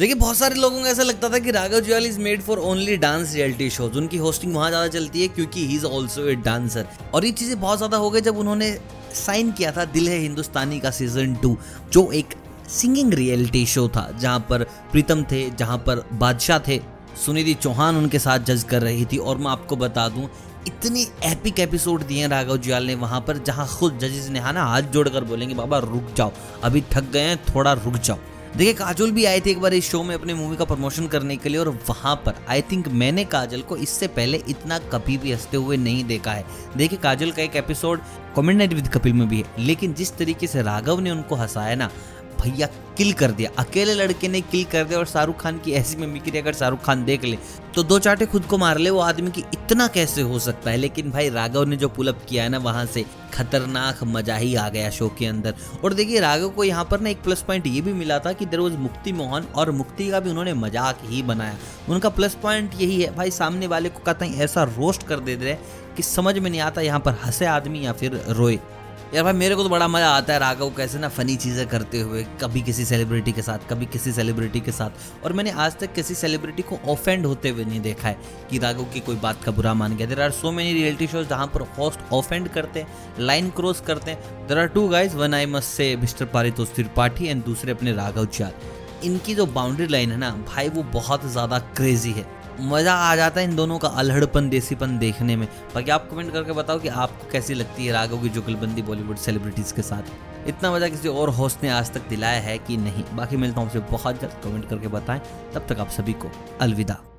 देखिए, बहुत सारे लोगों को ऐसा लगता था कि Raghav Juyal is made for only dance reality shows उनकी होस्टिंग वहाँ ज़्यादा चलती है क्योंकि he is also a dancer और ये चीज़ें बहुत ज़्यादा हो गई जब उन्होंने साइन किया था दिल है हिंदुस्तानी का सीज़न टू जो एक सिंगिंग रियलिटी शो था, जहाँ पर प्रीतम थे, जहाँ पर बादशाह थे। सुनिधि चौहान उनके साथ जज कर रही थी और मैं आपको बता दूँ, इतने एपिक एपिसोड दिए राघव जुयाल ने वहाँ पर, जहाँ खुद जजेस ने हाना हाथ जोड़कर बोलेंगे, बाबा, रुक जाओ। अभी थक गए हैं, थोड़ा रुक जाओ। देखिए, काजोल भी आए थे एक बार इस शो में अपने मूवी का प्रमोशन करने के लिए और वहाँ पर आई थिंक मैंने काजल को इससे पहले इतना कभी भी हँसते हुए नहीं देखा है। देखिए, काजल का एक episode Comedy Night with Kapil में भी है, लेकिन जिस तरीके से राघव ने उनको हंसाया ना भैया किल कर दिया। अकेले लड़के ने किल कर दिया और शाहरुख खान की ऐसी मिमिक्री अगर शाहरुख खान देख ले तो दो चाटे खुद को मार ले, वो आदमी की इतना कैसे हो सकता है? लेकिन भाई राघव ने जो पुलअप किया है ना, वहाँ से खतरनाक मज़ा ही आ गया शो के अंदर। और देखिए, राघव को यहाँ पर ना एक प्लस पॉइंट ये भी मिला था कि देर वॉज़ मुक्ति मोहन और मुक्ति का भी उन्होंने मज़ाक ही बनाया। उनका प्लस पॉइंट यही है, भाई सामने वाले को कहता है, ऐसा रोस्ट कर दे रहे कि समझ में नहीं आता यहाँ पर हंसे आदमी या फिर रोए। यार भाई, मेरे को तो बड़ा मज़ा आता है राघव, कैसे ना फनी चीज़ें करते हुए, कभी किसी सेलिब्रिटी के साथ, कभी किसी सेलिब्रिटी के साथ। और मैंने आज तक किसी सेलिब्रिटी को ऑफेंड होते हुए नहीं देखा है कि राघव की कोई बात का बुरा मान गया। There are so many reality shows जहाँ पर होस्ट ऑफेंड करते हैं लाइन क्रॉस करते हैं। There are two guys one I must say mister Paritosh Tripathi and दूसरे अपने राघव चार इनकी जो बाउंड्री लाइन है ना, भाई, वो बहुत ज़्यादा क्रेजी है। मज़ा आ जाता है इन दोनों का अलहड़पन, देसीपन देखने में। बाकी आप कमेंट करके बताओ कि आपको कैसी लगती है राघव की जुगलबंदी बॉलीवुड सेलिब्रिटीज़ के साथ। इतना मज़ा किसी और होस्ट ने आज तक दिलाया है कि नहीं? बाकी मिलता हूँ आपसे बहुत जल्द। कमेंट करके बताएँ। तब तक आप सभी को अलविदा।